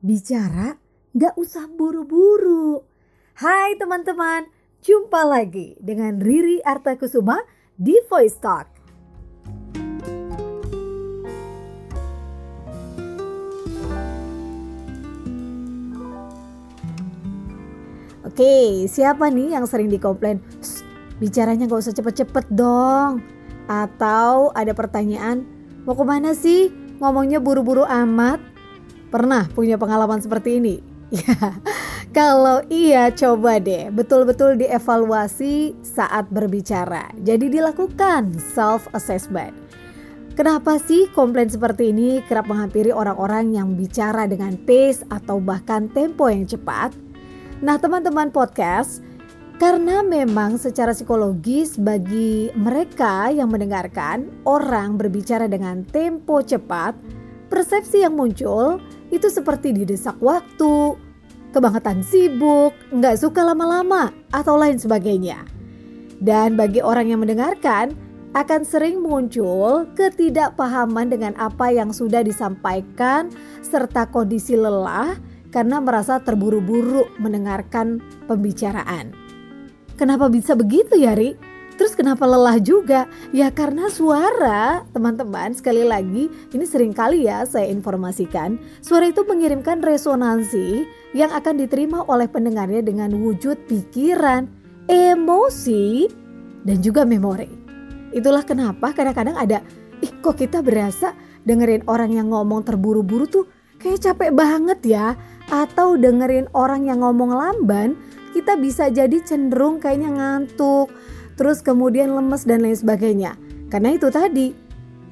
bicara nggak usah buru-buru. Hai teman-teman, jumpa lagi dengan Riri Artakusuma di Voice Talk. Oke, siapa nih yang sering dikomplain? bicaranya gak usah cepet-cepet dong. Atau ada pertanyaan, mau ke mana sih? Ngomongnya buru-buru amat. Pernah punya pengalaman seperti ini? Ya, kalau iya coba deh betul-betul dievaluasi saat berbicara. Jadi dilakukan self assessment. Kenapa sih komplain seperti ini kerap menghampiri orang-orang yang bicara dengan pace atau bahkan tempo yang cepat? Nah, teman-teman podcast, karena memang secara psikologis bagi mereka yang mendengarkan orang berbicara dengan tempo cepat, persepsi yang muncul itu seperti didesak waktu, kebangetan sibuk, nggak suka lama-lama, atau lain sebagainya. Dan bagi orang yang mendengarkan, akan sering muncul ketidakpahaman dengan apa yang sudah disampaikan serta kondisi lelah karena merasa terburu-buru mendengarkan pembicaraan. Kenapa bisa begitu ya, Ri? Terus kenapa lelah juga? Ya karena suara, teman-teman sekali lagi ini sering kali ya saya informasikan. Suara itu mengirimkan resonansi yang akan diterima oleh pendengarnya dengan wujud pikiran, emosi, dan juga memori. Itulah kenapa kadang-kadang ada, ih kok kita berasa dengerin orang yang ngomong terburu-buru tuh kayak capek banget ya. Atau dengerin orang yang ngomong lamban, kita bisa jadi cenderung kayaknya ngantuk terus kemudian lemes dan lain sebagainya. Karena itu tadi,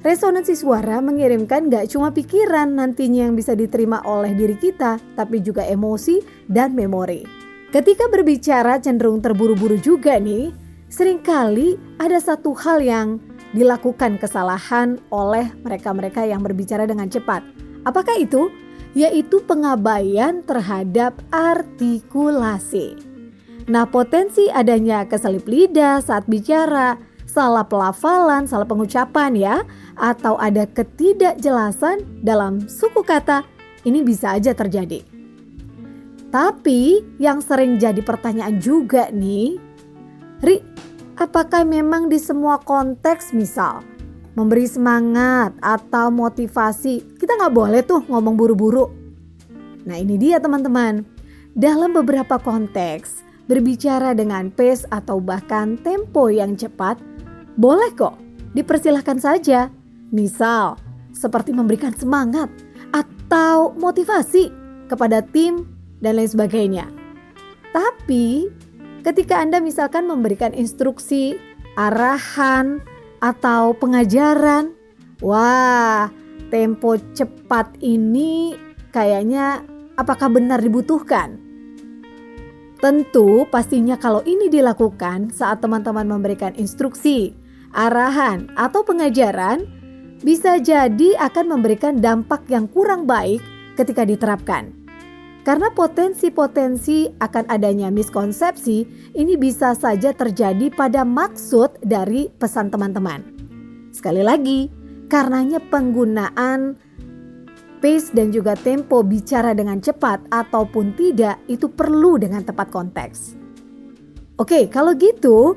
resonansi suara mengirimkan gak cuma pikiran nantinya yang bisa diterima oleh diri kita, tapi juga emosi dan memori. Ketika berbicara cenderung terburu-buru juga nih, sering kali ada satu hal yang dilakukan kesalahan oleh mereka-mereka yang berbicara dengan cepat. Apakah itu? Yaitu pengabaian terhadap artikulasi. Nah, potensi adanya keselip lidah saat bicara, salah pelafalan, salah pengucapan ya, atau ada ketidakjelasan dalam suku kata, ini bisa aja terjadi. Tapi yang sering jadi pertanyaan juga nih, Ri, apakah memang di semua konteks misal memberi semangat atau motivasi, kita nggak boleh tuh ngomong buru-buru. Nah ini dia teman-teman, dalam beberapa konteks berbicara dengan pace atau bahkan tempo yang cepat, boleh kok, dipersilahkan saja. Misal, seperti memberikan semangat atau motivasi kepada tim dan lain sebagainya. Tapi, ketika Anda misalkan memberikan instruksi, arahan, atau pengajaran, wah, tempo cepat ini kayaknya apakah benar dibutuhkan? Tentu pastinya kalau ini dilakukan saat teman-teman memberikan instruksi, arahan, atau pengajaran, bisa jadi akan memberikan dampak yang kurang baik ketika diterapkan. Karena potensi-potensi akan adanya miskonsepsi ini bisa saja terjadi pada maksud dari pesan teman-teman. Sekali lagi, karenanya penggunaan pace dan juga tempo bicara dengan cepat ataupun tidak itu perlu dengan tepat konteks. Oke, kalau gitu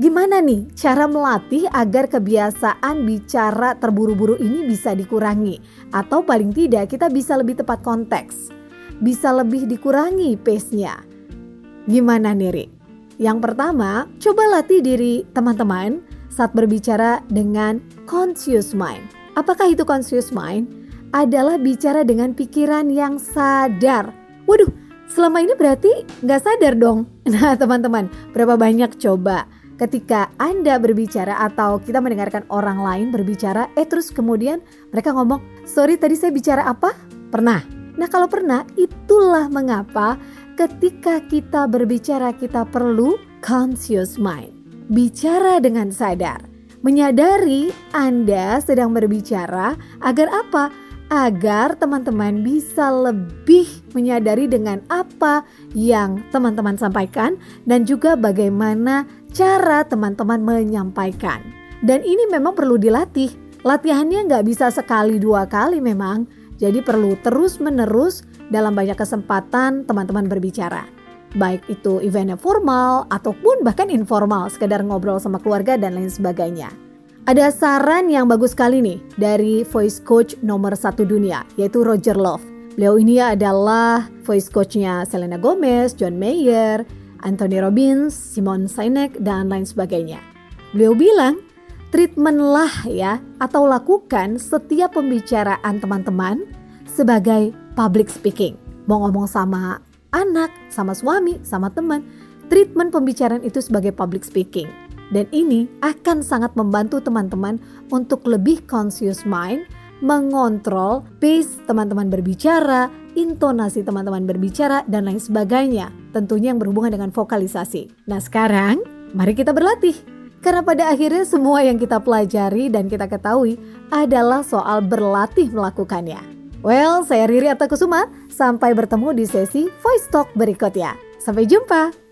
gimana nih cara melatih agar kebiasaan bicara terburu-buru ini bisa dikurangi atau paling tidak kita bisa lebih tepat konteks. Bisa lebih dikurangi pace-nya. Gimana nih? Yang pertama, coba latih diri teman-teman saat berbicara dengan conscious mind. Apakah itu conscious mind? Adalah bicara dengan pikiran yang sadar. Waduh, selama ini berarti nggak sadar dong. Nah teman-teman, berapa banyak coba ketika Anda berbicara atau kita mendengarkan orang lain berbicara, eh terus kemudian mereka ngomong, sorry tadi saya bicara apa? Pernah. Nah kalau pernah, itulah mengapa ketika kita berbicara kita perlu conscious mind. Bicara dengan sadar. Menyadari Anda sedang berbicara agar apa? Agar teman-teman bisa lebih menyadari dengan apa yang teman-teman sampaikan dan juga bagaimana cara teman-teman menyampaikan. Dan ini memang perlu dilatih. Latihannya nggak bisa sekali dua kali memang. Jadi perlu terus-menerus dalam banyak kesempatan teman-teman berbicara. Baik itu eventnya formal ataupun bahkan informal, sekedar ngobrol sama keluarga dan lain sebagainya. Ada saran yang bagus sekali nih dari voice coach nomor satu dunia, yaitu Roger Love. Beliau ini adalah voice coachnya Selena Gomez, John Mayer, Anthony Robbins, Simon Sinek, dan lain sebagainya. Beliau bilang, treatmentlah ya atau lakukan setiap pembicaraan teman-teman sebagai public speaking. Mau ngomong sama anak, sama suami, sama teman, treatment pembicaraan itu sebagai public speaking. Dan ini akan sangat membantu teman-teman untuk lebih conscious mind, mengontrol pace teman-teman berbicara, intonasi teman-teman berbicara, dan lain sebagainya. Tentunya yang berhubungan dengan vokalisasi. Nah sekarang, mari kita berlatih. Karena pada akhirnya semua yang kita pelajari dan kita ketahui adalah soal berlatih melakukannya. Well, saya Riri Atakusuma. Sampai bertemu di sesi Voice Talk berikutnya. Sampai jumpa.